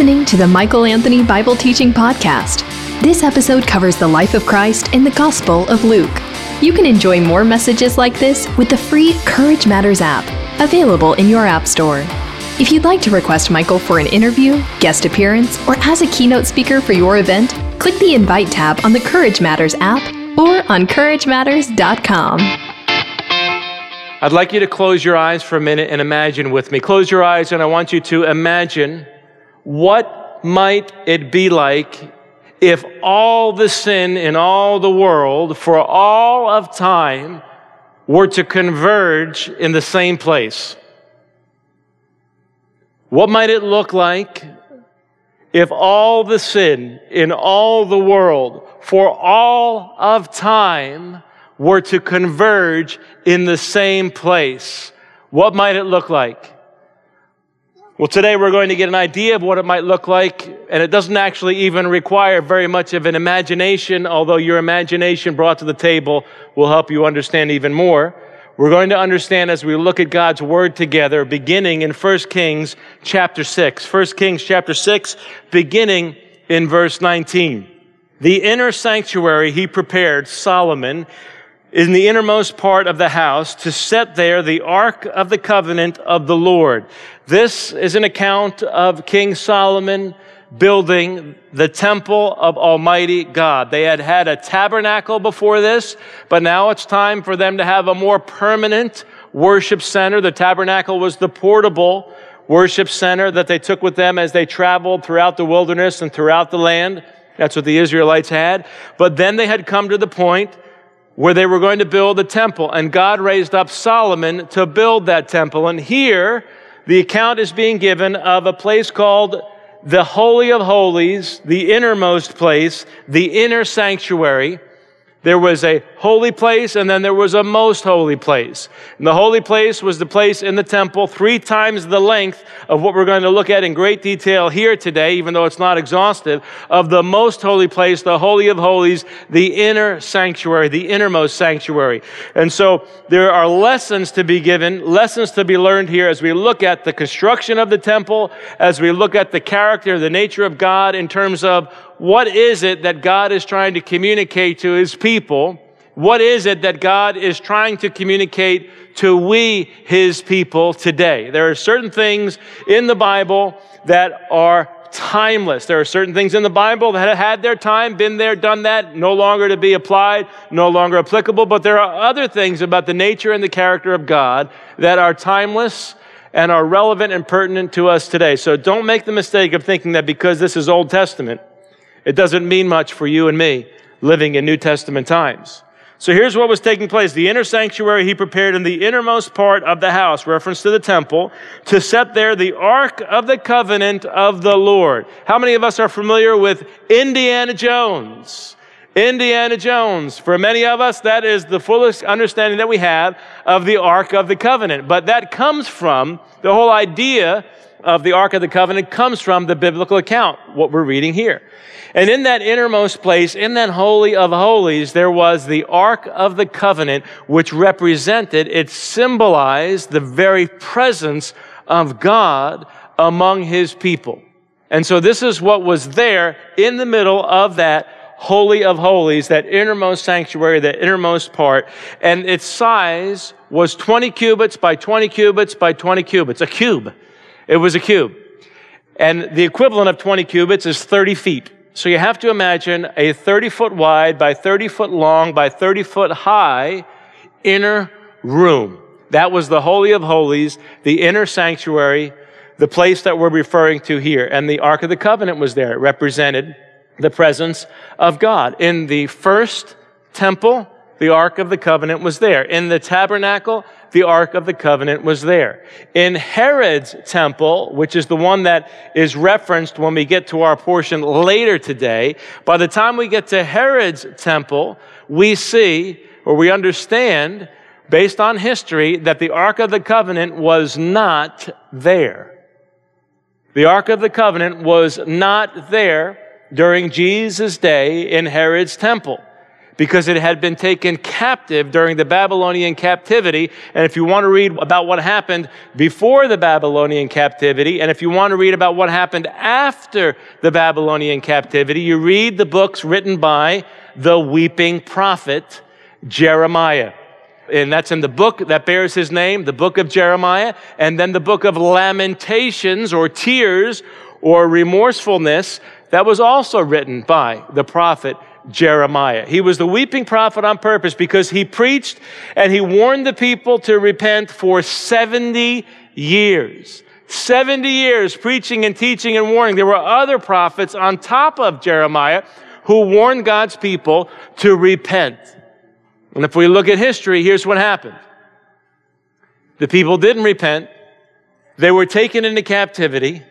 listening to the Michael Anthony Bible Teaching Podcast. This episode covers the life of Christ in the Gospel of Luke. You can enjoy more messages like this with the free Courage Matters app, available in your App Store. If you'd like to request Michael for an interview, guest appearance, or as a keynote speaker for your event, click the Invite tab on the Courage Matters app or on CourageMatters.com. I'd like you to close your eyes for a minute and imagine with me. Close your eyes, and I want you to imagine what might it be like if all the sin in all the world for all of time were to converge in the same place? What might it look like if all the sin in all the world for all of time were to converge in the same place, what might it look like? Well, today we're going to get an idea of what it might look like, and it doesn't actually even require very much of an imagination, although your imagination brought to the table will help you understand even more. We're going to understand as we look at God's word together, beginning in 1 Kings chapter 6. 1 Kings chapter 6, beginning in verse 19. The inner sanctuary he prepared, Solomon, in the innermost part of the house to set there the ark of the covenant of the Lord. This is an account of King Solomon building the temple of Almighty God. They had had a tabernacle before this, but now it's time for them to have a more permanent worship center. The tabernacle was the portable worship center that they took with them as they traveled throughout the wilderness and throughout the land. That's what the Israelites had. But then they had come to the point where they were going to build a temple. And God raised up Solomon to build that temple. And here, the account is being given of a place called the Holy of Holies, the innermost place, the inner sanctuary. There was a holy place and then there was a most holy place. And the holy place was the place in the temple, three times the length of what we're going to look at in great detail here today, even though it's not exhaustive, of the most holy place, the Holy of Holies, the inner sanctuary, the innermost sanctuary. And so there are lessons to be given, lessons to be learned here as we look at the construction of the temple, as we look at the character, the nature of God in terms of what is it that God is trying to communicate to his people? What is it that God is trying to communicate to we, his people, today? There are certain things in the Bible that are timeless. There are certain things in the Bible that have had their time, been there, done that, no longer to be applied, no longer applicable. But there are other things about the nature and the character of God that are timeless and are relevant and pertinent to us today. So don't make the mistake of thinking that because this is Old Testament, it doesn't mean much for you and me living in New Testament times. So here's what was taking place. The inner sanctuary he prepared in the innermost part of the house, reference to the temple, to set there the ark of the covenant of the Lord. How many of us are familiar with Indiana Jones? Indiana Jones. For many of us, that is the fullest understanding that we have of the Ark of the Covenant. But that comes from the whole idea of the Ark of the Covenant comes from the biblical account, what we're reading here. And in that innermost place, in that Holy of Holies, there was the Ark of the Covenant, which represented, it symbolized the very presence of God among his people. And so this is what was there in the middle of that Holy of Holies, that innermost sanctuary, that innermost part. And its size was 20 cubits by 20 cubits by 20 cubits, a cube. It was a cube. And the equivalent of 20 cubits is 30 feet. So you have to imagine a 30 foot wide by 30 foot long by 30 foot high inner room. That was the Holy of Holies, the inner sanctuary, the place that we're referring to here. And the Ark of the Covenant was there. It represented the presence of God. In the first temple, the Ark of the Covenant was there. In the tabernacle, the Ark of the Covenant was there. In Herod's temple, which is the one that is referenced when we get to our portion later today, by the time we get to Herod's temple, we see or we understand, based on history, that the Ark of the Covenant was not there. The Ark of the Covenant was not there during Jesus' day in Herod's temple because it had been taken captive during the Babylonian captivity. And if you want to read about what happened before the Babylonian captivity, and if you want to read about what happened after the Babylonian captivity, you read the books written by the weeping prophet Jeremiah. And that's in the book that bears his name, the book of Jeremiah, and then the book of Lamentations or tears or remorsefulness that was also written by the prophet Jeremiah. He was the weeping prophet on purpose because he preached and he warned the people to repent for 70 years. 70 years preaching and teaching and warning. There were other prophets on top of Jeremiah who warned God's people to repent. And if we look at history, here's what happened. The people didn't repent. They were taken into captivity.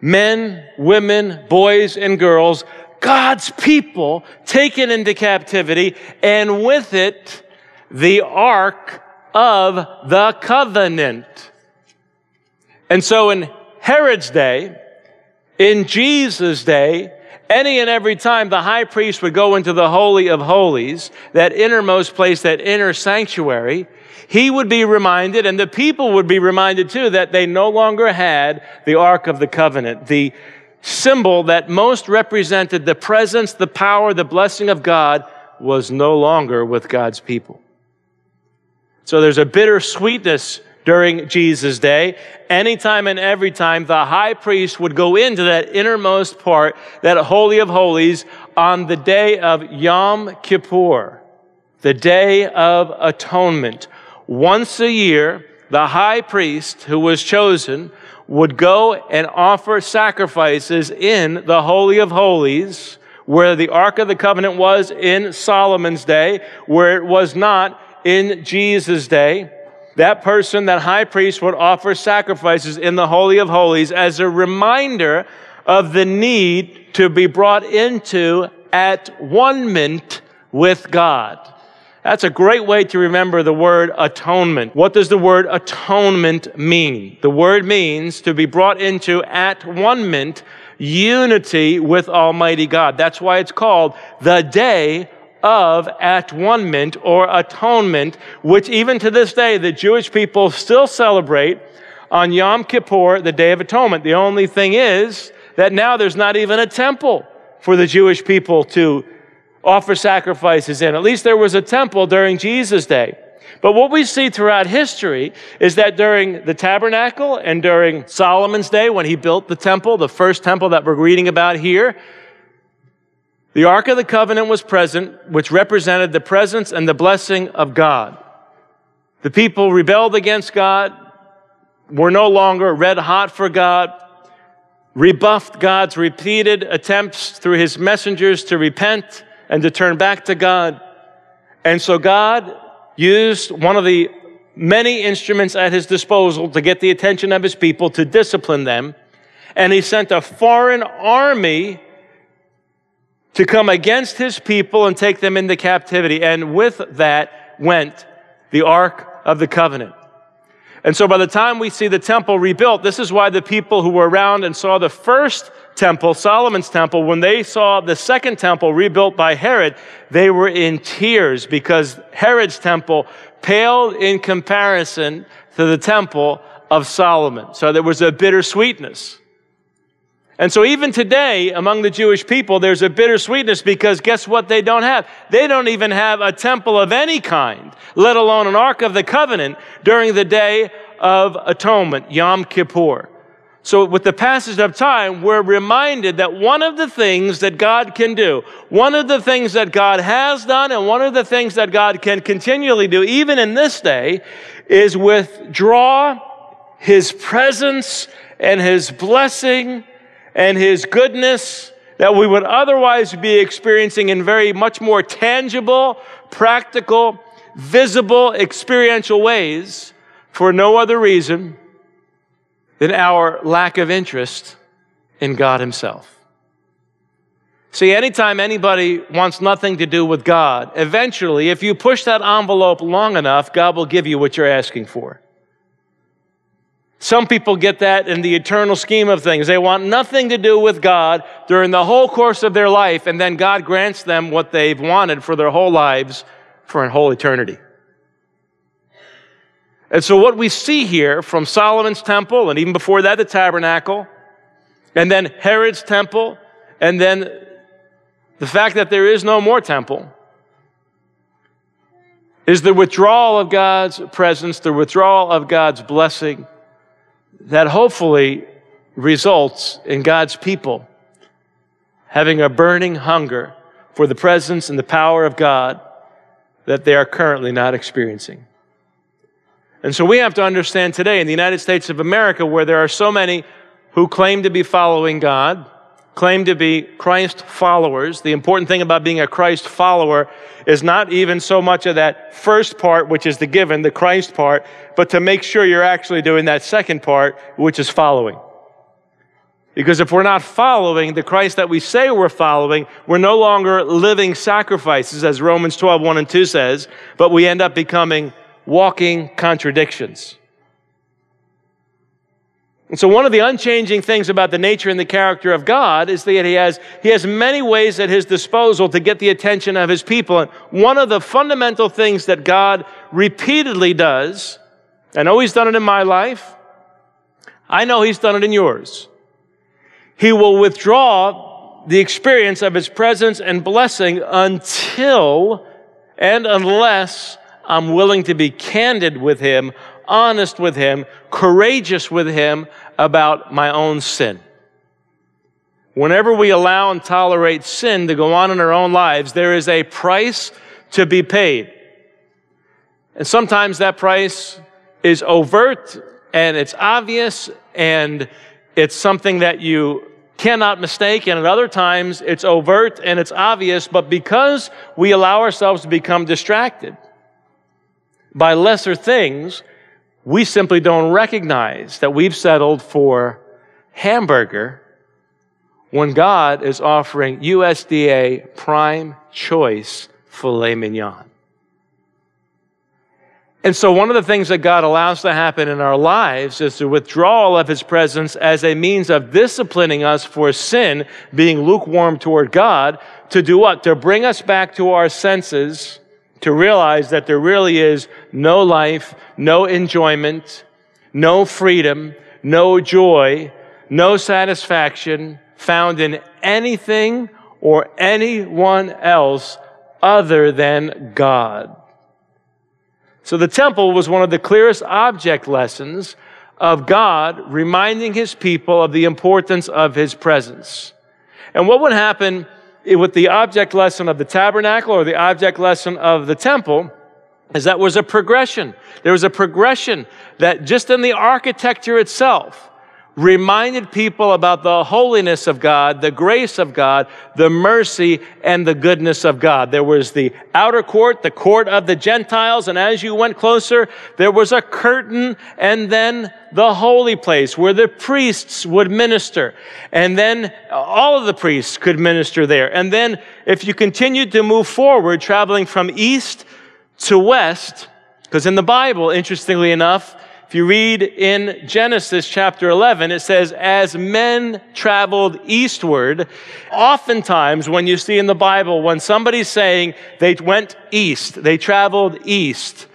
Men, women, boys, and girls God's people taken into captivity, and with it, the Ark of the Covenant. And so in Herod's day, in Jesus' day, any and every time the high priest would go into the Holy of Holies, that innermost place, that inner sanctuary, he would be reminded, and the people would be reminded too, that they no longer had the Ark of the Covenant, the symbol that most represented the presence, the power, the blessing of God was no longer with God's people. So there's a bitter sweetness during Jesus' day. Anytime and every time the high priest would go into that innermost part, that Holy of Holies, on the day of Yom Kippur, the day of atonement. Once a year, the high priest who was chosen would go and offer sacrifices in the Holy of Holies, where the Ark of the Covenant was in Solomon's day, where it was not in Jesus' day. That person, that high priest, would offer sacrifices in the Holy of Holies as a reminder of the need to be brought into at one mint with God. That's a great way to remember the word atonement. What does the word atonement mean? The word means to be brought into at one mint unity with Almighty God. That's why it's called the day of at one mint or atonement, which even to this day the Jewish people still celebrate on Yom Kippur, the Day of Atonement. The only thing is that now there's not even a temple for the Jewish people to offer sacrifices in. At least there was a temple during Jesus' day. But what we see throughout history is that during the tabernacle and during Solomon's day, when he built the temple, the first temple that we're reading about here, the Ark of the Covenant was present, which represented the presence and the blessing of God. The people rebelled against God, were no longer red hot for God, rebuffed God's repeated attempts through his messengers to repent, and to turn back to God. And so God used one of the many instruments at his disposal to get the attention of his people, to discipline them. And he sent a foreign army to come against his people and take them into captivity. And with that went the Ark of the Covenant. And so by the time we see the temple rebuilt, this is why the people who were around and saw the first temple, Solomon's temple, when they saw the second temple rebuilt by Herod, they were in tears because Herod's temple paled in comparison to the temple of Solomon. So there was a bittersweetness. And so even today, among the Jewish people, there's a bittersweetness because guess what they don't have? They don't even have a temple of any kind, let alone an Ark of the Covenant during the day of atonement, Yom Kippur. So, with the passage of time, we're reminded that one of the things that God can do, one of the things that God has done, and one of the things that God can continually do, even in this day, is withdraw His presence and His blessing and His goodness that we would otherwise be experiencing in very much more tangible, practical, visible, experiential ways for no other reason than our lack of interest in God Himself. See, anytime anybody wants nothing to do with God, eventually, if you push that envelope long enough, God will give you what you're asking for. Some people get that in the eternal scheme of things. They want nothing to do with God during the whole course of their life, and then God grants them what they've wanted for their whole lives for a whole eternity. And so, what we see here from Solomon's temple, and even before that, the tabernacle, and then Herod's temple, and then the fact that there is no more temple, is the withdrawal of God's presence, the withdrawal of God's blessing that hopefully results in God's people having a burning hunger for the presence and the power of God that they are currently not experiencing. And so we have to understand today in the United States of America, where there are so many who claim to be following God, claim to be Christ followers. The important thing about being a Christ follower is not even so much of that first part, which is the given, the Christ part, but to make sure you're actually doing that second part, which is following. Because if we're not following the Christ that we say we're following, we're no longer living sacrifices, as Romans 12, 1 and 2 says, but we end up becoming walking contradictions. And so, one of the unchanging things about the nature and the character of God is that he has, he has many ways at his disposal to get the attention of his people. And one of the fundamental things that God repeatedly does, I know he's done it in my life, I know he's done it in yours. He will withdraw the experience of his presence and blessing until and unless I'm willing to be candid with him honest with Him, courageous with Him about my own sin. Whenever we allow and tolerate sin to go on in our own lives, there is a price to be paid. And sometimes that price is overt and it's obvious and it's something that you cannot mistake. And at other times it's overt and it's obvious, but because we allow ourselves to become distracted by lesser things, we simply don't recognize that we've settled for hamburger when God is offering USDA prime choice filet mignon. And so, one of the things that God allows to happen in our lives is the withdrawal of His presence as a means of disciplining us for sin, being lukewarm toward God, to do what? To bring us back to our senses to realize that there really is no life, no enjoyment, no freedom, no joy, no satisfaction found in anything or anyone else other than God. So the temple was one of the clearest object lessons of God reminding his people of the importance of his presence. And what would happen with the object lesson of the tabernacle or the object lesson of the temple is that was a progression. There was a progression that just in the architecture itself, reminded people about the holiness of God, the grace of God, the mercy and the goodness of God. There was the outer court, the court of the Gentiles, and as you went closer, there was a curtain and then the holy place where the priests would minister. And then all of the priests could minister there. And then if you continued to move forward, traveling from east to west, because in the Bible, interestingly enough, if you read in Genesis chapter 11, it says, as men traveled eastward, oftentimes when you see in the Bible, when somebody's saying they went east, they traveled east,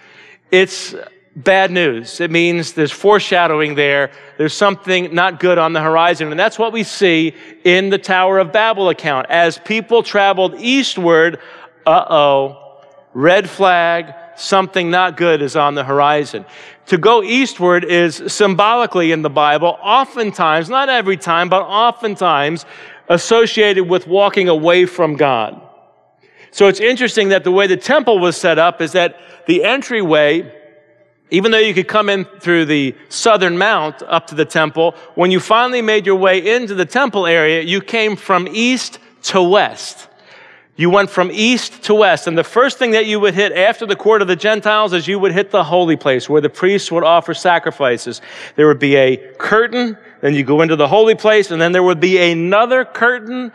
it's bad news. It means there's foreshadowing there. There's something not good on the horizon. And that's what we see in the Tower of Babel account. As people traveled eastward, uh oh, red flag, something not good is on the horizon. To go eastward is symbolically in the Bible, oftentimes, not every time, but oftentimes associated with walking away from God. So it's interesting that the way the temple was set up is that the entryway, even though you could come in through the southern mount up to the temple, when you finally made your way into the temple area, you came from east to west. You went from east to west. And the first thing that you would hit after the court of the Gentiles is you would hit the holy place where the priests would offer sacrifices. There would be a curtain, then you go into the holy place, and then there would be another curtain,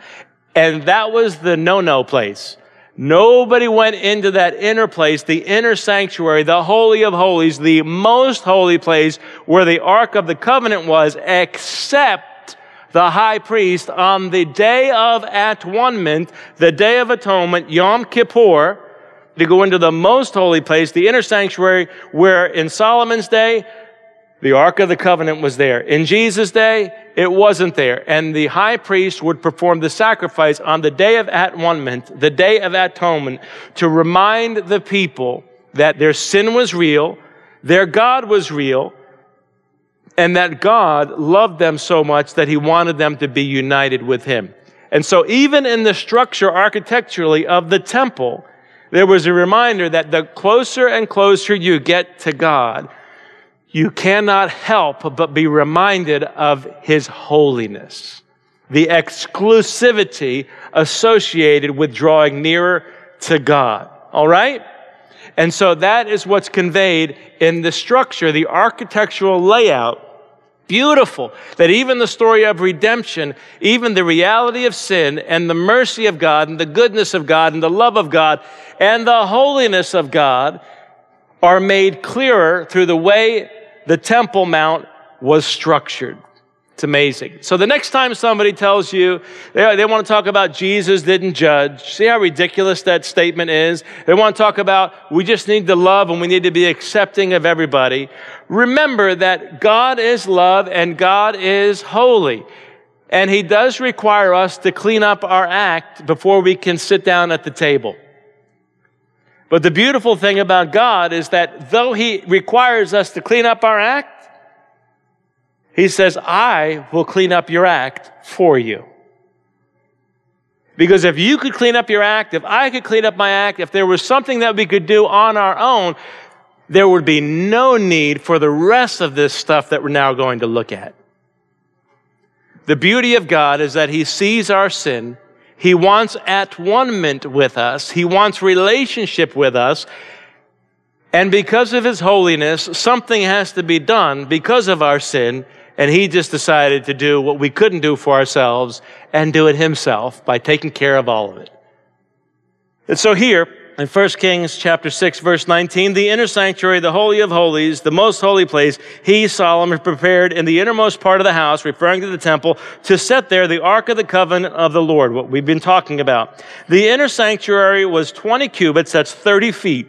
and that was the no no place. Nobody went into that inner place, the inner sanctuary, the Holy of Holies, the most holy place where the Ark of the Covenant was, except the high priest on the day of atonement, the day of atonement, Yom Kippur, to go into the most holy place, the inner sanctuary, where in Solomon's day, the Ark of the Covenant was there. In Jesus' day, it wasn't there. And the high priest would perform the sacrifice on the day of atonement, the day of atonement, to remind the people that their sin was real, their God was real, and that God loved them so much that he wanted them to be united with him. And so even in the structure architecturally of the temple, there was a reminder that the closer and closer you get to God, you cannot help but be reminded of his holiness, the exclusivity associated with drawing nearer to God. All right? And so that is what's conveyed in the structure, the architectural layout. Beautiful that even the story of redemption, even the reality of sin and the mercy of God and the goodness of God and the love of God and the holiness of God are made clearer through the way the Temple Mount was structured. It's amazing. So the next time somebody tells you they, they want to talk about Jesus didn't judge, see how ridiculous that statement is? They want to talk about we just need to love and we need to be accepting of everybody. Remember that God is love and God is holy. And He does require us to clean up our act before we can sit down at the table. But the beautiful thing about God is that though He requires us to clean up our act, He says, I will clean up your act for you. Because if you could clean up your act, if I could clean up my act, if there was something that we could do on our own, there would be no need for the rest of this stuff that we're now going to look at. The beauty of God is that He sees our sin he wants at one with us. He wants relationship with us. And because of His holiness, something has to be done because of our sin. And He just decided to do what we couldn't do for ourselves and do it Himself by taking care of all of it. And so here, in 1 Kings chapter 6 verse 19, the inner sanctuary, the holy of holies, the most holy place, he, Solomon, prepared in the innermost part of the house, referring to the temple, to set there the ark of the covenant of the Lord, what we've been talking about. The inner sanctuary was 20 cubits, that's 30 feet,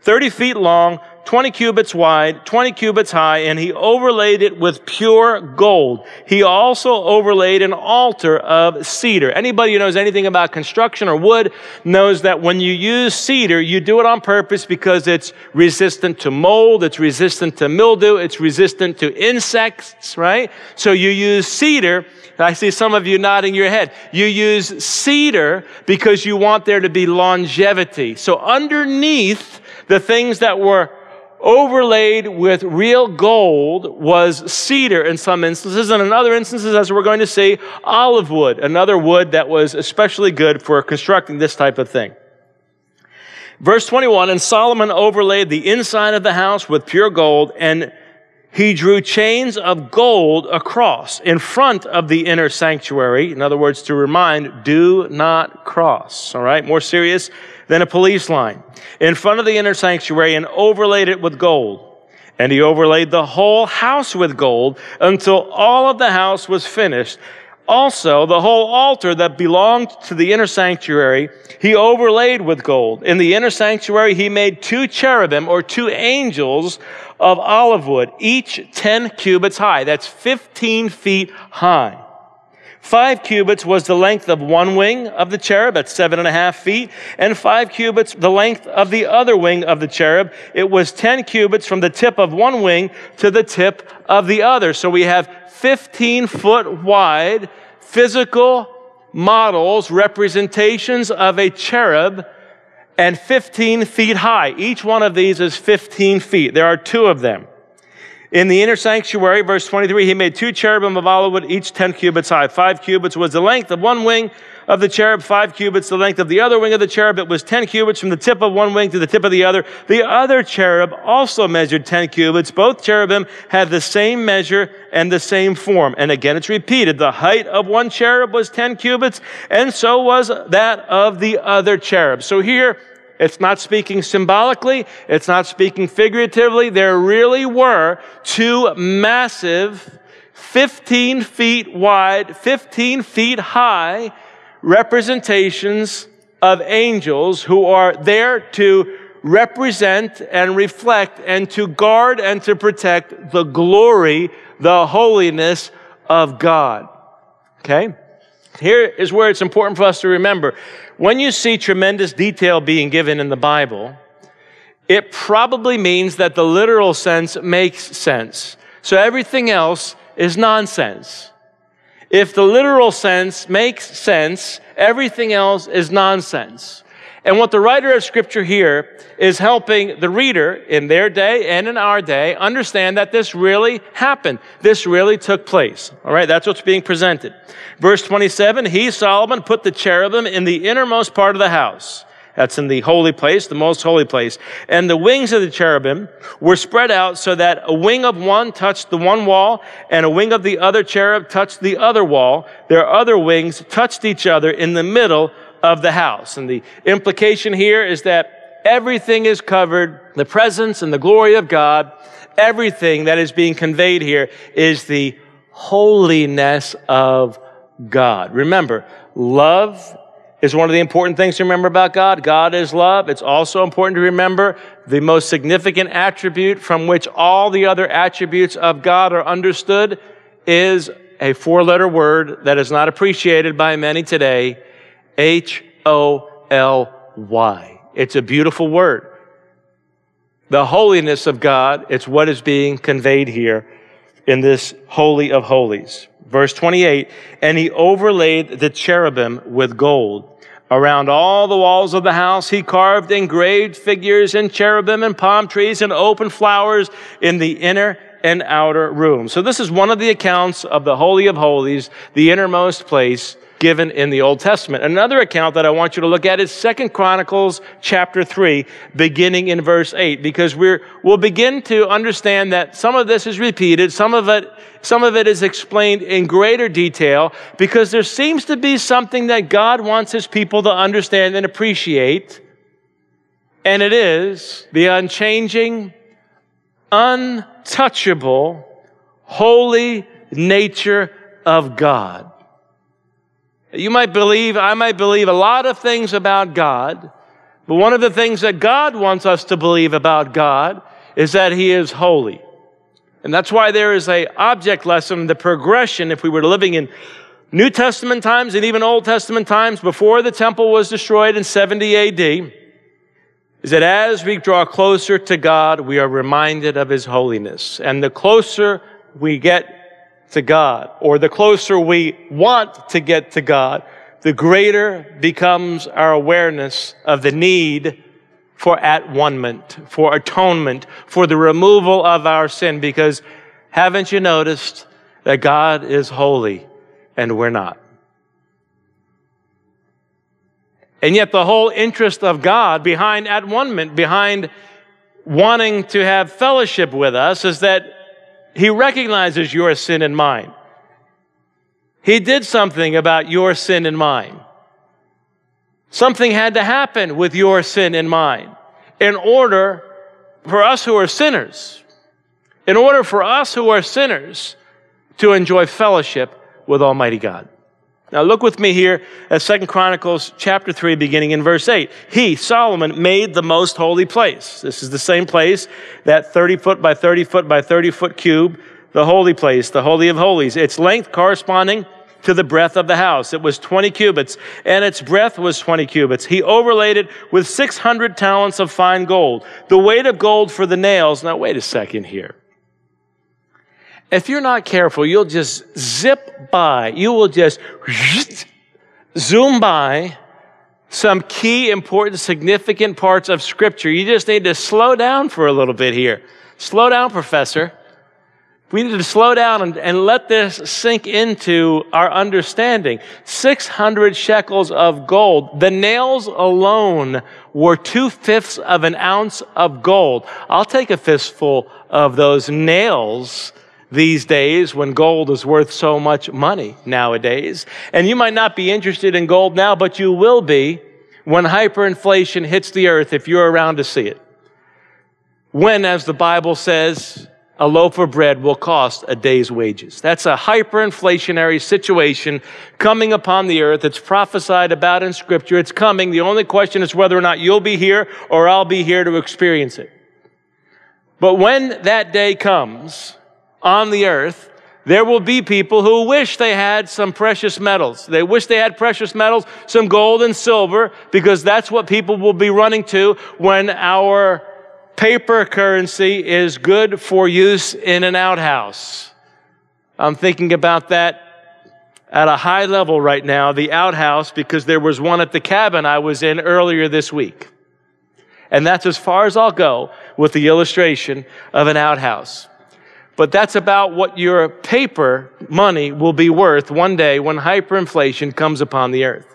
30 feet long, 20 cubits wide, 20 cubits high, and he overlaid it with pure gold. He also overlaid an altar of cedar. Anybody who knows anything about construction or wood knows that when you use cedar, you do it on purpose because it's resistant to mold, it's resistant to mildew, it's resistant to insects, right? So you use cedar. I see some of you nodding your head. You use cedar because you want there to be longevity. So underneath the things that were overlaid with real gold was cedar in some instances, and in other instances, as we're going to see, olive wood, another wood that was especially good for constructing this type of thing. Verse 21 And Solomon overlaid the inside of the house with pure gold, and he drew chains of gold across in front of the inner sanctuary. In other words, to remind, do not cross. All right, more serious than a police line in front of the inner sanctuary and overlaid it with gold. And he overlaid the whole house with gold until all of the house was finished. Also, the whole altar that belonged to the inner sanctuary, he overlaid with gold. In the inner sanctuary, he made two cherubim or two angels of olive wood, each 10 cubits high. That's 15 feet high. Five cubits was the length of one wing of the cherub, that's seven and a half feet, and five cubits the length of the other wing of the cherub. It was 10 cubits from the tip of one wing to the tip of the other. So we have 15 foot wide physical models, representations of a cherub, and 15 feet high. Each one of these is 15 feet. There are two of them. In the inner sanctuary, verse 23, he made two cherubim of olive wood, each 10 cubits high. Five cubits was the length of one wing of the cherub, five cubits the length of the other wing of the cherub. It was 10 cubits from the tip of one wing to the tip of the other. The other cherub also measured 10 cubits. Both cherubim had the same measure and the same form. And again, it's repeated. The height of one cherub was 10 cubits, and so was that of the other cherub. So here, it's not speaking symbolically. It's not speaking figuratively. There really were two massive, 15 feet wide, 15 feet high representations of angels who are there to represent and reflect and to guard and to protect the glory, the holiness of God. Okay? Here is where it's important for us to remember. When you see tremendous detail being given in the Bible, it probably means that the literal sense makes sense. So everything else is nonsense. If the literal sense makes sense, everything else is nonsense. And what the writer of scripture here is helping the reader in their day and in our day understand that this really happened. This really took place. All right, that's what's being presented. Verse 27, he, Solomon, put the cherubim in the innermost part of the house. That's in the holy place, the most holy place. And the wings of the cherubim were spread out so that a wing of one touched the one wall and a wing of the other cherub touched the other wall. Their other wings touched each other in the middle of the house. And the implication here is that everything is covered, the presence and the glory of God, everything that is being conveyed here is the holiness of God. Remember, love is one of the important things to remember about God. God is love. It's also important to remember the most significant attribute from which all the other attributes of God are understood is a four letter word that is not appreciated by many today H O L Y. It's a beautiful word. The holiness of God, it's what is being conveyed here in this Holy of Holies. Verse 28, and he overlaid the cherubim with gold. Around all the walls of the house, he carved engraved figures and cherubim and palm trees and open flowers in the inner and outer room. So this is one of the accounts of the Holy of Holies, the innermost place given in the Old Testament. Another account that I want you to look at is Second Chronicles chapter 3, beginning in verse 8, because we're, we'll begin to understand that some of this is repeated, some of it, some of it is explained in greater detail, because there seems to be something that God wants his people to understand and appreciate, and it is the unchanging, untouchable, holy nature of God. You might believe, I might believe a lot of things about God, but one of the things that God wants us to believe about God is that He is holy. And that's why there is a object lesson, the progression, if we were living in New Testament times and even Old Testament times before the temple was destroyed in 70 AD, is that as we draw closer to God, we are reminded of His holiness. And the closer we get to God, or the closer we want to get to God, the greater becomes our awareness of the need for at one-ment, for atonement, for the removal of our sin. Because haven't you noticed that God is holy and we're not? And yet, the whole interest of God behind at one-ment, behind wanting to have fellowship with us, is that he recognizes your sin and mine. He did something about your sin and mine. Something had to happen with your sin and mine in order for us who are sinners, in order for us who are sinners to enjoy fellowship with Almighty God. Now look with me here at Second Chronicles chapter 3 beginning in verse 8. He, Solomon, made the most holy place. This is the same place, that 30 foot by 30 foot by 30 foot cube, the holy place, the holy of holies. Its length corresponding to the breadth of the house. It was 20 cubits, and its breadth was 20 cubits. He overlaid it with 600 talents of fine gold. The weight of gold for the nails. Now wait a second here if you're not careful, you'll just zip by. You will just zoom by some key, important, significant parts of Scripture. You just need to slow down for a little bit here. Slow down, professor. We need to slow down and, and let this sink into our understanding. 600 shekels of gold. The nails alone were two fifths of an ounce of gold. I'll take a fistful of those nails these days when gold is worth so much money nowadays. And you might not be interested in gold now, but you will be when hyperinflation hits the earth if you're around to see it. When, as the Bible says, a loaf of bread will cost a day's wages. That's a hyperinflationary situation coming upon the earth. It's prophesied about in Scripture. It's coming. The only question is whether or not you'll be here or I'll be here to experience it. But when that day comes on the earth, there will be people who wish they had some precious metals. They wish they had precious metals, some gold and silver, because that's what people will be running to when our paper currency is good for use in an outhouse. I'm thinking about that at a high level right now, the outhouse, because there was one at the cabin I was in earlier this week. And that's as far as I'll go with the illustration of an outhouse. But that's about what your paper money will be worth one day when hyperinflation comes upon the earth.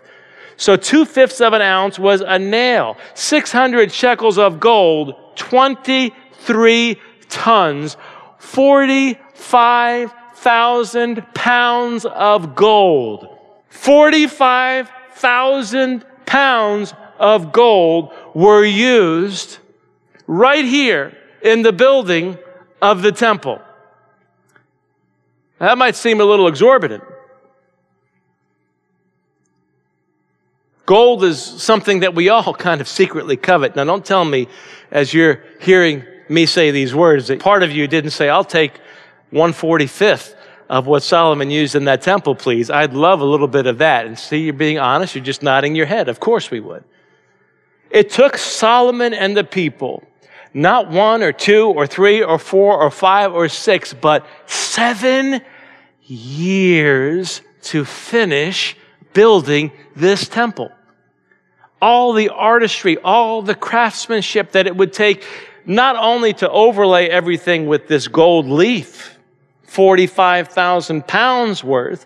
So two fifths of an ounce was a nail. 600 shekels of gold 23 tons, 45,000 pounds of gold. 45,000 pounds of gold were used right here in the building of the temple. That might seem a little exorbitant. Gold is something that we all kind of secretly covet. Now, don't tell me as you're hearing me say these words that part of you didn't say, I'll take 145th of what Solomon used in that temple, please. I'd love a little bit of that. And see, you're being honest, you're just nodding your head. Of course we would. It took Solomon and the people not one or two or three or four or five or six, but seven years to finish building this temple. All the artistry, all the craftsmanship that it would take not only to overlay everything with this gold leaf, 45,000 pounds worth,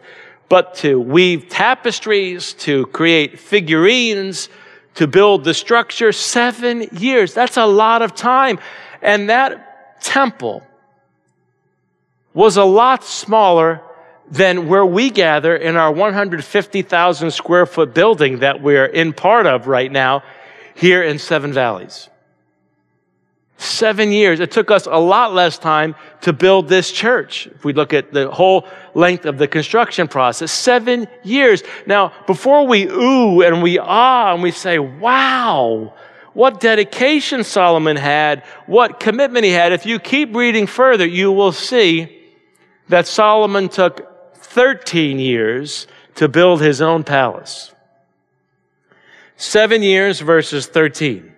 but to weave tapestries, to create figurines, to build the structure. Seven years. That's a lot of time. And that temple was a lot smaller than where we gather in our 150,000 square foot building that we're in part of right now here in Seven Valleys. Seven years. It took us a lot less time to build this church. If we look at the whole length of the construction process, seven years. Now, before we ooh and we ah and we say, wow, what dedication Solomon had, what commitment he had, if you keep reading further, you will see that Solomon took 13 years to build his own palace. Seven years versus 13.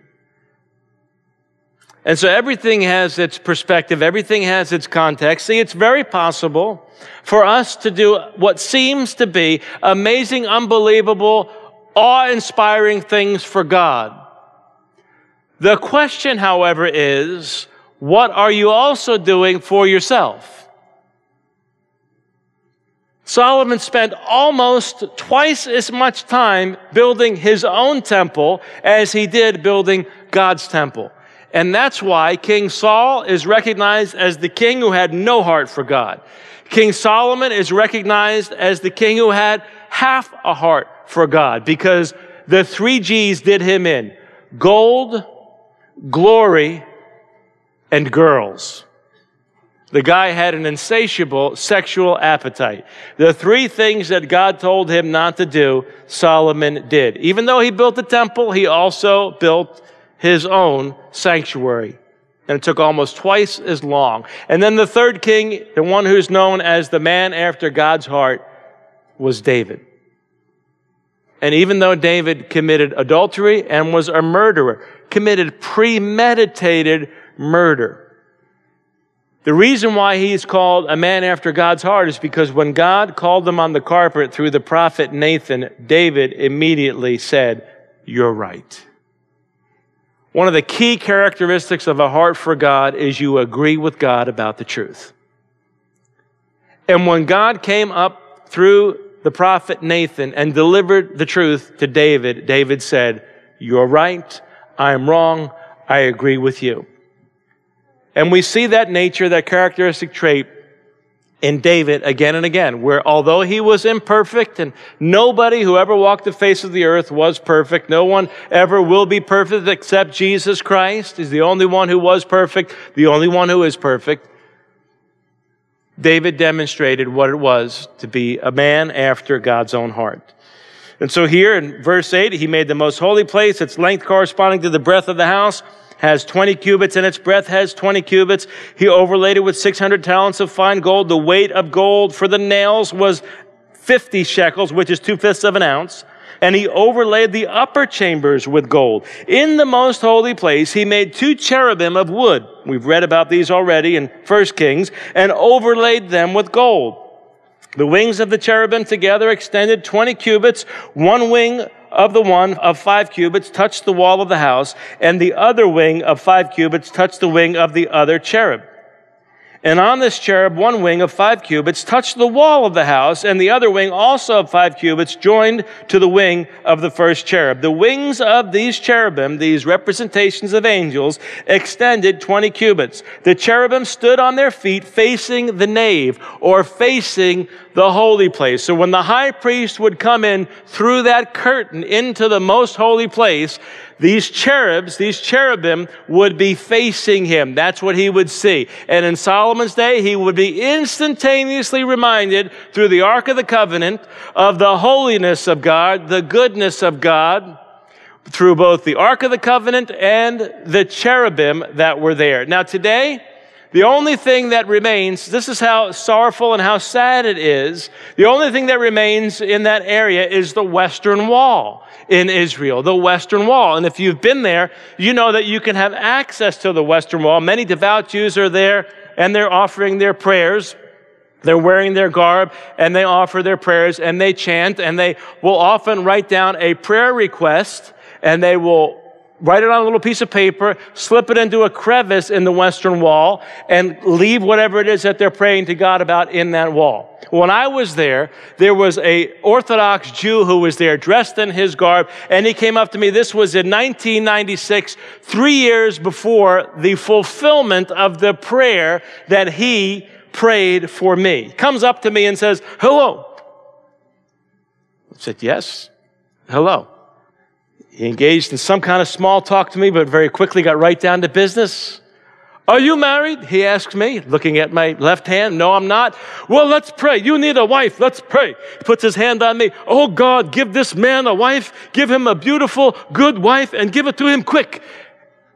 And so everything has its perspective, everything has its context. See, it's very possible for us to do what seems to be amazing, unbelievable, awe inspiring things for God. The question, however, is what are you also doing for yourself? Solomon spent almost twice as much time building his own temple as he did building God's temple. And that's why King Saul is recognized as the king who had no heart for God. King Solomon is recognized as the king who had half a heart for God because the three G's did him in gold, glory, and girls. The guy had an insatiable sexual appetite. The three things that God told him not to do, Solomon did. Even though he built the temple, he also built his own sanctuary. And it took almost twice as long. And then the third king, the one who's known as the man after God's heart, was David. And even though David committed adultery and was a murderer, committed premeditated murder, the reason why he's called a man after God's heart is because when God called him on the carpet through the prophet Nathan, David immediately said, You're right. One of the key characteristics of a heart for God is you agree with God about the truth. And when God came up through the prophet Nathan and delivered the truth to David, David said, You're right. I'm wrong. I agree with you. And we see that nature, that characteristic trait in David again and again, where although he was imperfect and nobody who ever walked the face of the earth was perfect, no one ever will be perfect except Jesus Christ. He's the only one who was perfect, the only one who is perfect. David demonstrated what it was to be a man after God's own heart. And so here in verse 8, he made the most holy place, its length corresponding to the breadth of the house, has 20 cubits, and its breadth has 20 cubits. He overlaid it with 600 talents of fine gold. The weight of gold for the nails was 50 shekels, which is two fifths of an ounce. And he overlaid the upper chambers with gold. In the most holy place, he made two cherubim of wood. We've read about these already in 1 Kings, and overlaid them with gold. The wings of the cherubim together extended 20 cubits. One wing of the one of five cubits touched the wall of the house, and the other wing of five cubits touched the wing of the other cherub. And on this cherub, one wing of five cubits touched the wall of the house, and the other wing also of five cubits joined to the wing of the first cherub. The wings of these cherubim, these representations of angels, extended 20 cubits. The cherubim stood on their feet facing the nave or facing the holy place. So when the high priest would come in through that curtain into the most holy place, these cherubs, these cherubim would be facing him. That's what he would see. And in Solomon's day, he would be instantaneously reminded through the Ark of the Covenant of the holiness of God, the goodness of God, through both the Ark of the Covenant and the cherubim that were there. Now today, the only thing that remains, this is how sorrowful and how sad it is. The only thing that remains in that area is the Western Wall in Israel, the Western Wall. And if you've been there, you know that you can have access to the Western Wall. Many devout Jews are there and they're offering their prayers. They're wearing their garb and they offer their prayers and they chant and they will often write down a prayer request and they will write it on a little piece of paper, slip it into a crevice in the western wall, and leave whatever it is that they're praying to God about in that wall. When I was there, there was a Orthodox Jew who was there dressed in his garb, and he came up to me. This was in 1996, three years before the fulfillment of the prayer that he prayed for me. Comes up to me and says, hello. I said, yes, hello. He engaged in some kind of small talk to me, but very quickly got right down to business. Are you married? He asked me, looking at my left hand. No, I'm not. Well, let's pray. You need a wife. Let's pray. He puts his hand on me. Oh God, give this man a wife. Give him a beautiful, good wife and give it to him quick.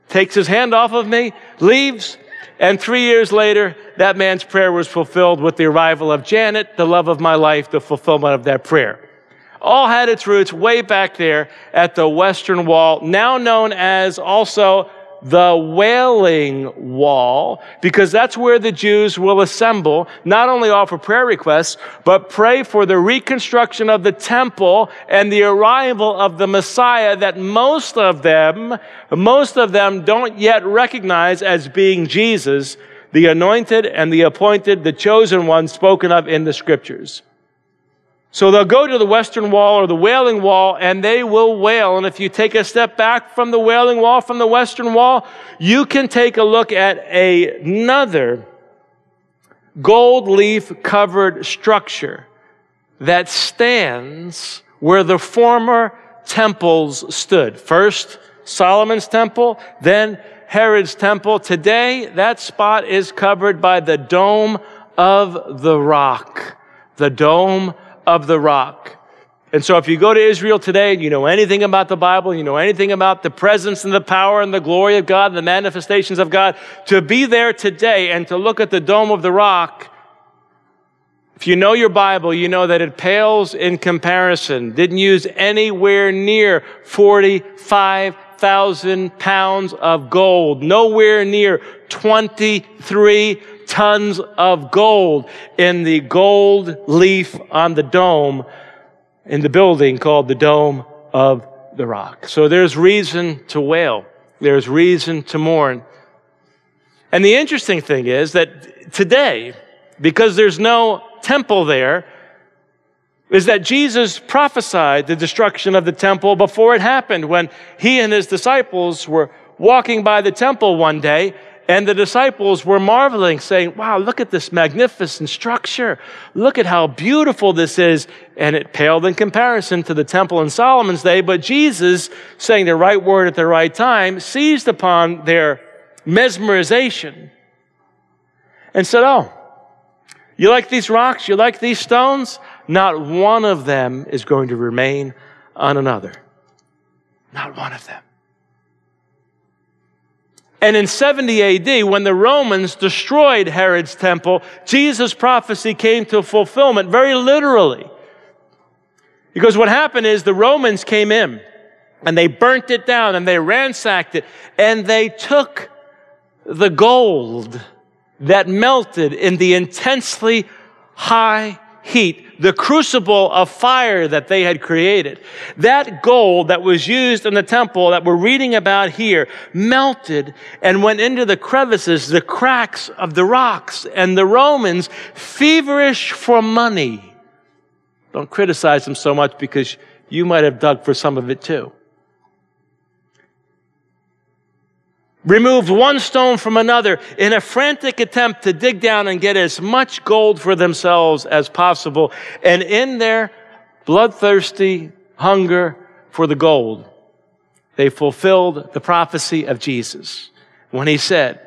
Takes his hand off of me, leaves. And three years later, that man's prayer was fulfilled with the arrival of Janet, the love of my life, the fulfillment of that prayer all had its roots way back there at the Western Wall, now known as also the Wailing Wall, because that's where the Jews will assemble, not only offer prayer requests, but pray for the reconstruction of the temple and the arrival of the Messiah that most of them, most of them don't yet recognize as being Jesus, the anointed and the appointed, the chosen one spoken of in the scriptures. So they'll go to the western wall or the wailing wall and they will wail. And if you take a step back from the wailing wall, from the western wall, you can take a look at another gold leaf covered structure that stands where the former temples stood. First, Solomon's temple, then Herod's temple. Today, that spot is covered by the Dome of the Rock. The Dome of the rock. And so if you go to Israel today and you know anything about the Bible, you know anything about the presence and the power and the glory of God and the manifestations of God, to be there today and to look at the Dome of the Rock, if you know your Bible, you know that it pales in comparison. Didn't use anywhere near 45,000 pounds of gold. Nowhere near 23 tons of gold in the gold leaf on the dome in the building called the Dome of the Rock. So there's reason to wail. There's reason to mourn. And the interesting thing is that today, because there's no temple there is that Jesus prophesied the destruction of the temple before it happened when he and his disciples were walking by the temple one day and the disciples were marveling, saying, Wow, look at this magnificent structure. Look at how beautiful this is. And it paled in comparison to the temple in Solomon's day. But Jesus, saying the right word at the right time, seized upon their mesmerization and said, Oh, you like these rocks? You like these stones? Not one of them is going to remain on another. Not one of them. And in 70 AD, when the Romans destroyed Herod's temple, Jesus' prophecy came to fulfillment very literally. Because what happened is the Romans came in and they burnt it down and they ransacked it and they took the gold that melted in the intensely high heat, the crucible of fire that they had created. That gold that was used in the temple that we're reading about here melted and went into the crevices, the cracks of the rocks, and the Romans, feverish for money. Don't criticize them so much because you might have dug for some of it too. Removed one stone from another in a frantic attempt to dig down and get as much gold for themselves as possible. And in their bloodthirsty hunger for the gold, they fulfilled the prophecy of Jesus when he said,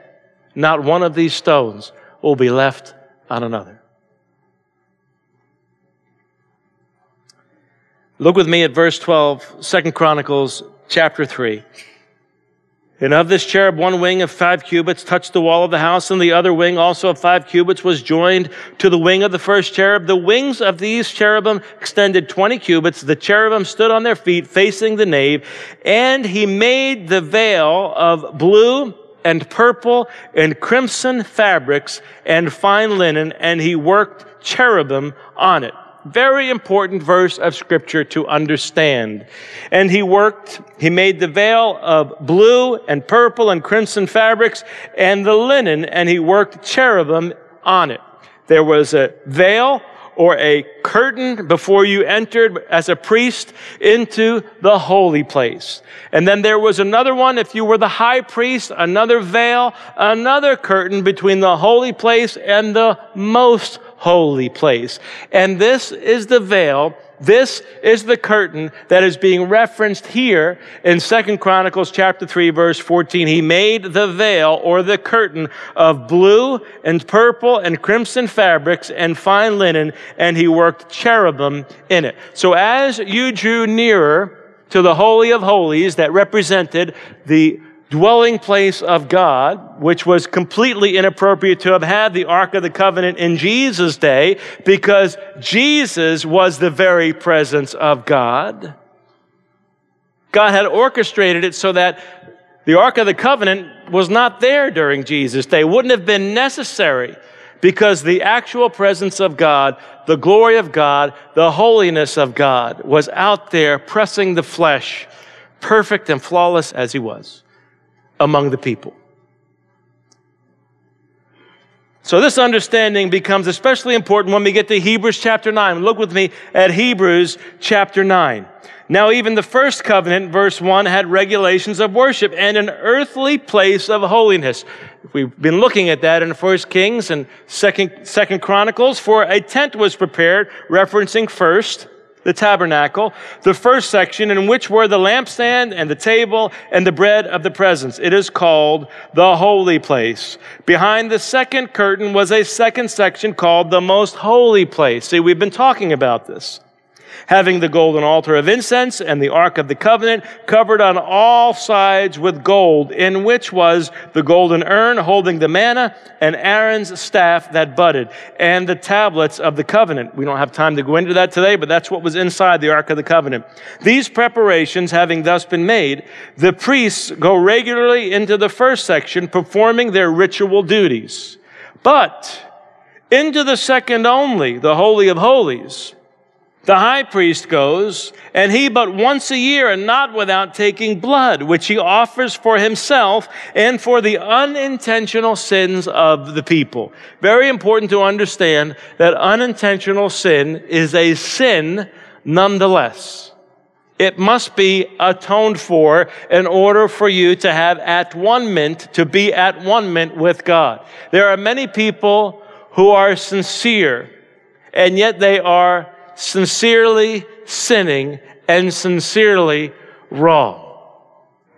Not one of these stones will be left on another. Look with me at verse 12, 2 Chronicles chapter 3. And of this cherub, one wing of five cubits touched the wall of the house, and the other wing, also of five cubits, was joined to the wing of the first cherub. The wings of these cherubim extended 20 cubits. The cherubim stood on their feet, facing the nave, and he made the veil of blue and purple and crimson fabrics and fine linen, and he worked cherubim on it. Very important verse of scripture to understand. And he worked, he made the veil of blue and purple and crimson fabrics and the linen, and he worked cherubim on it. There was a veil or a curtain before you entered as a priest into the holy place. And then there was another one if you were the high priest, another veil, another curtain between the holy place and the most holy place. And this is the veil this is the curtain that is being referenced here in Second Chronicles chapter 3 verse 14. He made the veil or the curtain of blue and purple and crimson fabrics and fine linen and he worked cherubim in it. So as you drew nearer to the Holy of Holies that represented the dwelling place of God, which was completely inappropriate to have had the Ark of the Covenant in Jesus' day because Jesus was the very presence of God. God had orchestrated it so that the Ark of the Covenant was not there during Jesus' day, wouldn't have been necessary because the actual presence of God, the glory of God, the holiness of God was out there pressing the flesh, perfect and flawless as he was among the people. So, this understanding becomes especially important when we get to Hebrews chapter 9. Look with me at Hebrews chapter 9. Now, even the first covenant, verse 1, had regulations of worship and an earthly place of holiness. We've been looking at that in First Kings and Second, Second Chronicles, for a tent was prepared, referencing first the tabernacle, the first section in which were the lampstand and the table and the bread of the presence. It is called the holy place. Behind the second curtain was a second section called the most holy place. See, we've been talking about this having the golden altar of incense and the ark of the covenant covered on all sides with gold, in which was the golden urn holding the manna and Aaron's staff that budded, and the tablets of the covenant. We don't have time to go into that today, but that's what was inside the ark of the covenant. These preparations having thus been made, the priests go regularly into the first section performing their ritual duties. But into the second only, the Holy of Holies, The high priest goes, and he but once a year, and not without taking blood, which he offers for himself and for the unintentional sins of the people. Very important to understand that unintentional sin is a sin nonetheless. It must be atoned for in order for you to have at one mint, to be at one mint with God. There are many people who are sincere, and yet they are sincerely sinning and sincerely wrong.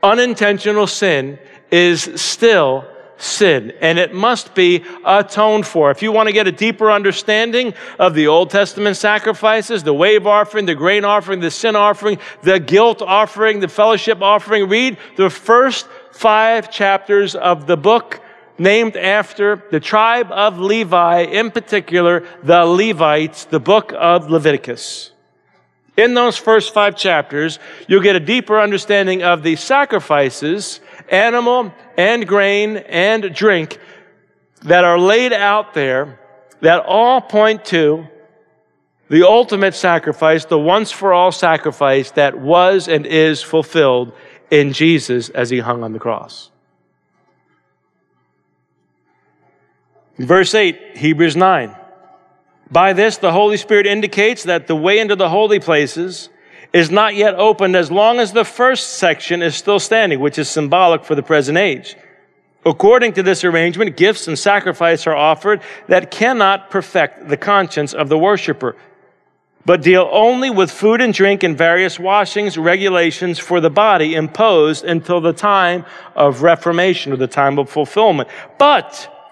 Unintentional sin is still sin, and it must be atoned for. If you want to get a deeper understanding of the Old Testament sacrifices, the wave offering, the grain offering, the sin offering, the guilt offering, the fellowship offering, read the first five chapters of the book named after the tribe of Levi, in particular, the Levites, the book of Leviticus. In those first five chapters, you'll get a deeper understanding of the sacrifices, animal and grain and drink, that are laid out there that all point to the ultimate sacrifice, the once for all sacrifice that was and is fulfilled in Jesus as he hung on the cross. Verse 8, Hebrews 9. By this, the Holy Spirit indicates that the way into the holy places is not yet opened as long as the first section is still standing, which is symbolic for the present age. According to this arrangement, gifts and sacrifice are offered that cannot perfect the conscience of the worshiper, but deal only with food and drink and various washings, regulations for the body imposed until the time of reformation or the time of fulfillment. But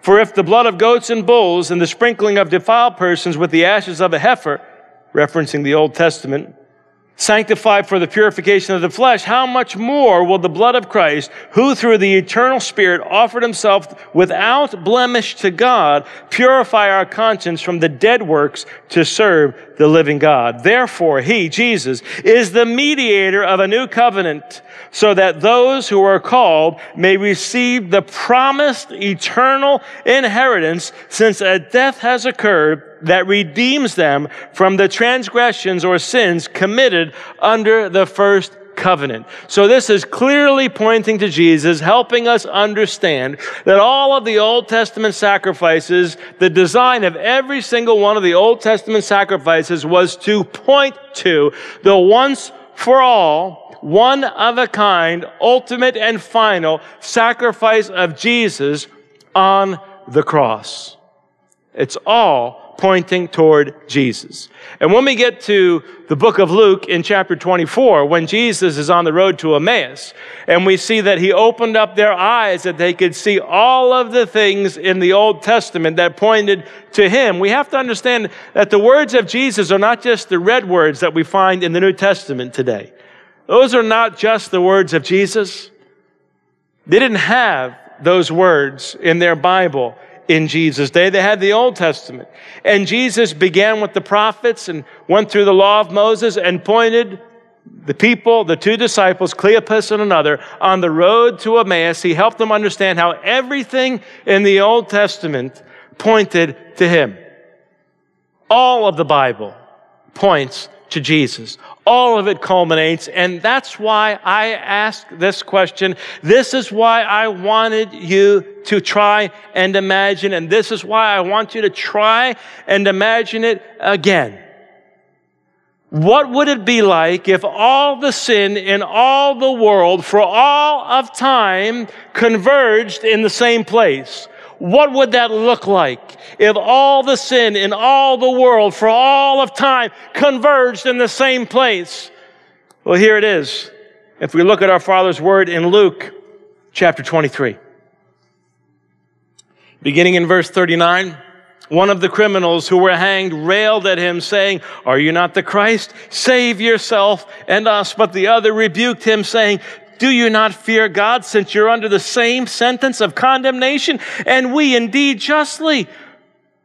For if the blood of goats and bulls and the sprinkling of defiled persons with the ashes of a heifer, referencing the Old Testament, sanctified for the purification of the flesh, how much more will the blood of Christ, who through the eternal Spirit offered himself without blemish to God, purify our conscience from the dead works to serve the living God? Therefore, he, Jesus, is the mediator of a new covenant so that those who are called may receive the promised eternal inheritance since a death has occurred that redeems them from the transgressions or sins committed under the first covenant. So this is clearly pointing to Jesus, helping us understand that all of the Old Testament sacrifices, the design of every single one of the Old Testament sacrifices was to point to the once for all, one of a kind, ultimate and final sacrifice of Jesus on the cross. It's all pointing toward Jesus. And when we get to the book of Luke in chapter 24, when Jesus is on the road to Emmaus, and we see that he opened up their eyes that they could see all of the things in the Old Testament that pointed to him, we have to understand that the words of Jesus are not just the red words that we find in the New Testament today. Those are not just the words of Jesus. They didn't have those words in their Bible in Jesus' day. They had the Old Testament. And Jesus began with the prophets and went through the law of Moses and pointed the people, the two disciples, Cleopas and another, on the road to Emmaus. He helped them understand how everything in the Old Testament pointed to him. All of the Bible points to Jesus. All of it culminates, and that's why I ask this question. This is why I wanted you to try and imagine, and this is why I want you to try and imagine it again. What would it be like if all the sin in all the world for all of time converged in the same place? What would that look like if all the sin in all the world for all of time converged in the same place? Well, here it is. If we look at our Father's word in Luke chapter 23, beginning in verse 39. One of the criminals who were hanged railed at him, saying, Are you not the Christ? Save yourself and us. But the other rebuked him, saying, Do you not fear God since you're under the same sentence of condemnation? And we indeed justly.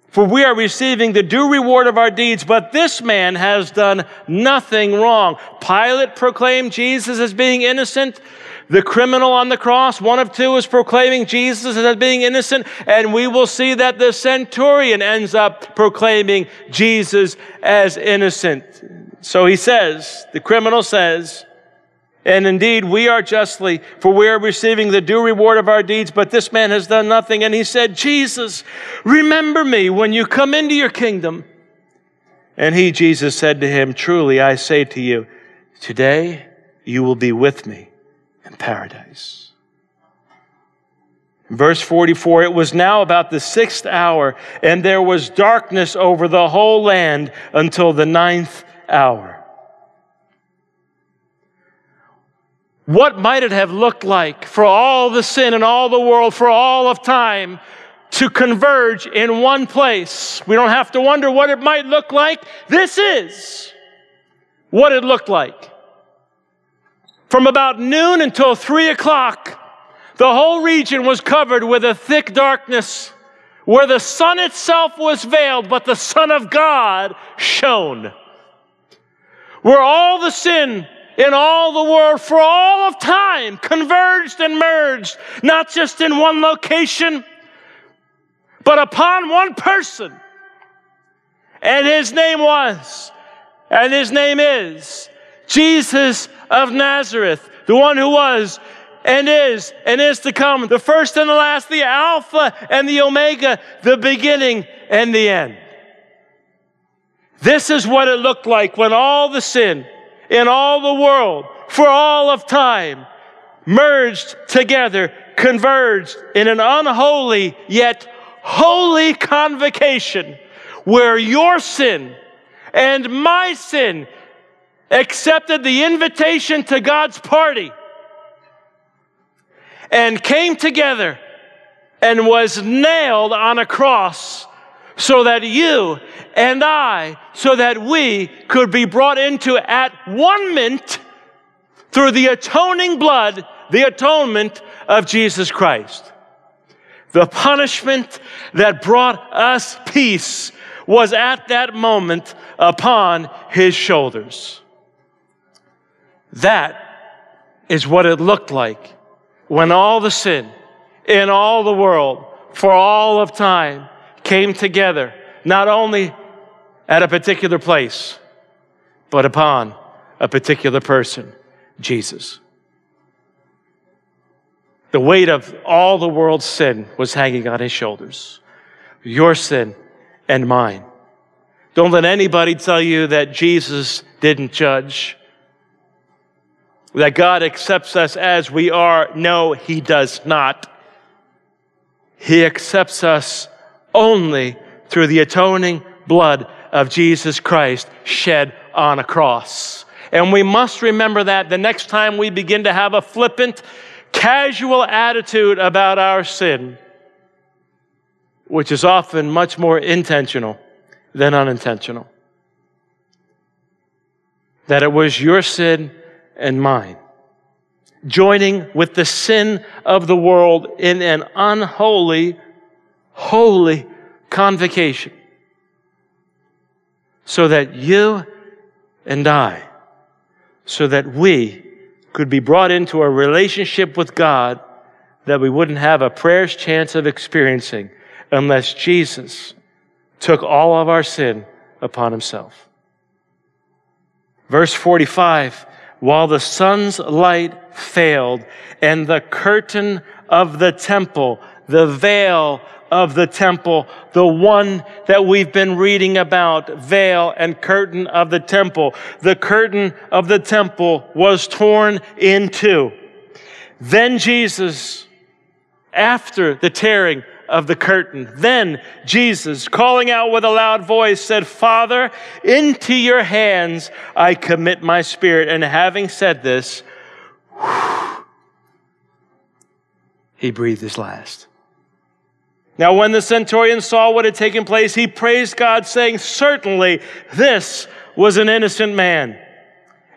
For we are receiving the due reward of our deeds, but this man has done nothing wrong. Pilate proclaimed Jesus as being innocent. The criminal on the cross, one of two, is proclaiming Jesus as being innocent, and we will see that the centurion ends up proclaiming Jesus as innocent. So he says, the criminal says, and indeed, we are justly, for we are receiving the due reward of our deeds, but this man has done nothing. And he said, Jesus, remember me when you come into your kingdom. And he, Jesus, said to him, Truly I say to you, today you will be with me in paradise. Verse 44 It was now about the sixth hour, and there was darkness over the whole land until the ninth hour. What might it have looked like for all the sin in all the world, for all of time, to converge in one place? We don't have to wonder what it might look like. This is what it looked like. From about noon until three o'clock, the whole region was covered with a thick darkness where the sun itself was veiled, but the Son of God shone. Where all the sin in all the world for all of time converged and merged, not just in one location, but upon one person. And his name was, and his name is Jesus of Nazareth, the one who was and is and is to come, the first and the last, the Alpha and the Omega, the beginning and the end. This is what it looked like when all the sin, in all the world for all of time, merged together, converged in an unholy yet holy convocation where your sin and my sin accepted the invitation to God's party and came together and was nailed on a cross so that you and I, so that we could be brought into at one mint through the atoning blood, the atonement of Jesus Christ. The punishment that brought us peace was at that moment upon his shoulders. That is what it looked like when all the sin in all the world for all of time came together, not only at a particular place, but upon a particular person, Jesus. The weight of all the world's sin was hanging on his shoulders. Your sin and mine. Don't let anybody tell you that Jesus didn't judge, that God accepts us as we are. No, he does not. He accepts us only through the atoning blood of Jesus Christ shed on a cross. And we must remember that the next time we begin to have a flippant, casual attitude about our sin, which is often much more intentional than unintentional. That it was your sin and mine, joining with the sin of the world in an unholy holy convocation so that you and I, so that we could be brought into a relationship with God that we wouldn't have a prayer's chance of experiencing unless Jesus took all of our sin upon himself. Verse 45 While the sun's light failed and the curtain of the temple, the veil of the temple, the one that we've been reading about, veil and curtain of the temple. The curtain of the temple was torn in two. Then Jesus, after the tearing of the curtain, then Jesus, calling out with a loud voice, said, Father, into your hands I commit my spirit. And having said this, he breathed his last. Now, when the centurion saw what had taken place, he praised God, saying, Certainly this was an innocent man.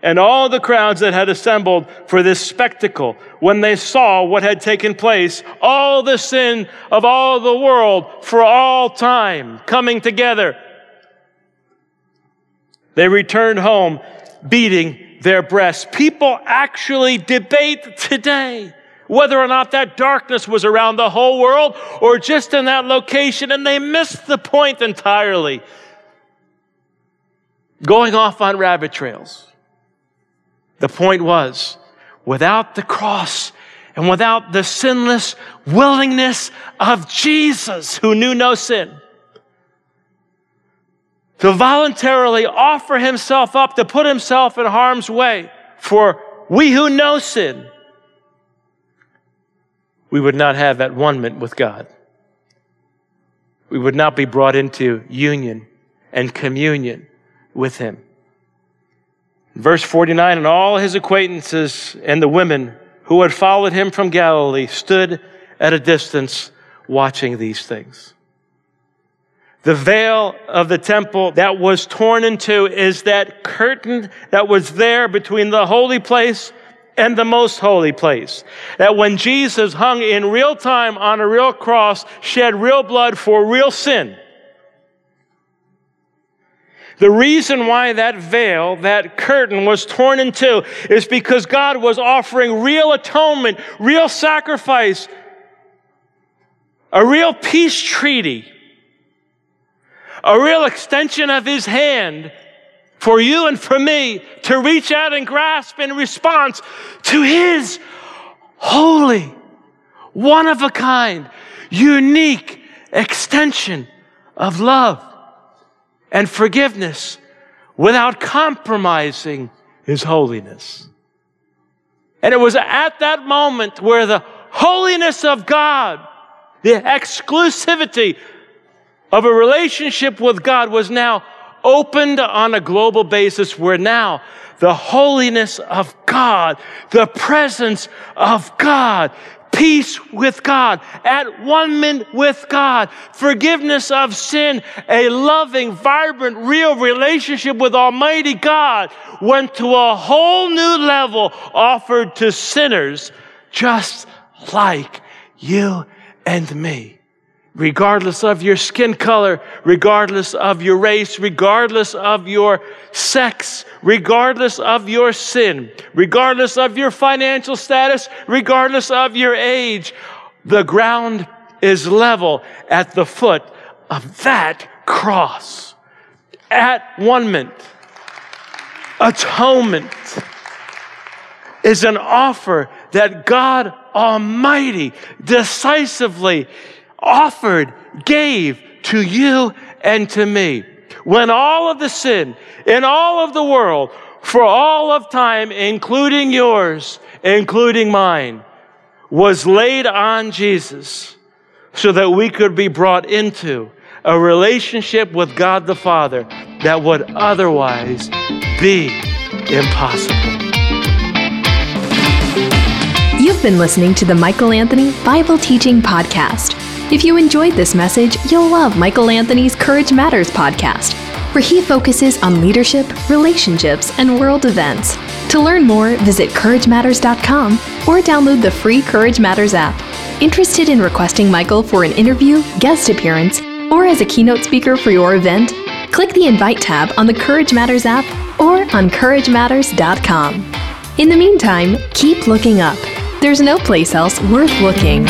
and all the crowds that had assembled for this spectacle, when they saw what had taken place, all the sin of all the world for all time coming together, they returned home beating their breasts. People actually debate today whether or not that darkness was around the whole world or just in that location, and they missed the point entirely. Going off on rabbit trails. The point was, without the cross and without the sinless willingness of Jesus, who knew no sin, to voluntarily offer himself up, to put himself in harm's way for we who know sin, we would not have at one with God. We would not be brought into union and communion with Him. Verse 49 And all his acquaintances and the women who had followed him from Galilee stood at a distance watching these things. The veil of the temple that was torn in two is that curtain that was there between the holy place and the most holy place. That when Jesus hung in real time on a real cross, shed real blood for real sin. The reason why that veil, that curtain was torn in two is because God was offering real atonement, real sacrifice, a real peace treaty a real extension of his hand for you and for me to reach out and grasp in response to his holy, one of a kind, unique extension of love and forgiveness without compromising his holiness. And it was at that moment where the holiness of God, the exclusivity of a relationship with God was now opened on a global basis where now the holiness of God, the presence of God, peace with God, at one with God, forgiveness of sin, a loving, vibrant, real relationship with Almighty God went to a whole new level offered to sinners just like you and me regardless of your skin color, regardless of your race, regardless of your sex, regardless of your sin, regardless of your financial status, regardless of your age. The ground is level at the foot of that cross. At one minute, atonement is an offer that God Almighty decisively offered, gave to you and to me. When all of the sin in all of the world, for all of time, including yours, including mine, was laid on Jesus so that we could be brought into a relationship with God the Father that would otherwise be impossible. You've been listening to the Michael Anthony Bible Teaching Podcast. If you enjoyed this message, you'll love Michael Anthony's Courage Matters podcast, where he focuses on leadership, relationships, and world events. To learn more, visit CourageMatters.com or download the free Courage Matters app. Interested in requesting Michael for an interview, guest appearance, or as a keynote speaker for your event? Click the Invite tab on the Courage Matters app or on CourageMatters.com. In the meantime, keep looking up. There's no place else worth looking.